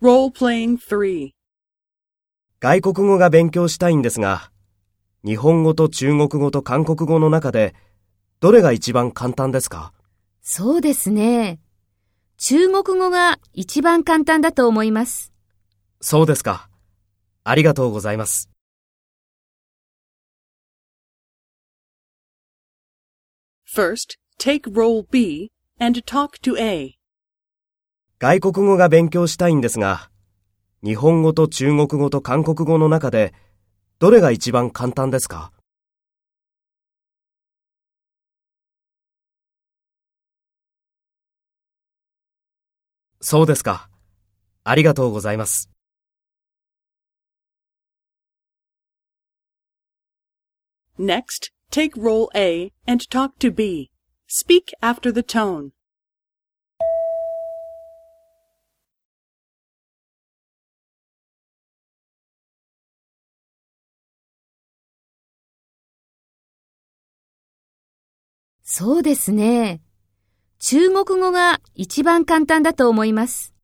Role-playing 3. 外国語が勉強したいんですが、日本語と中国語と韓国語の中で、どれが一番簡単ですか？そうですね。中国語が一番簡単だと思います。そうですか。ありがとうございます。First, take role B and talk to A. 外国語が勉強したいんですが、日本語と中国語と韓国語の中で、どれが一番簡単ですか？そうですか。ありがとうございます。Next, take role A and talk to B. Speak after the tone. そうですね。中国語が一番簡単だと思います。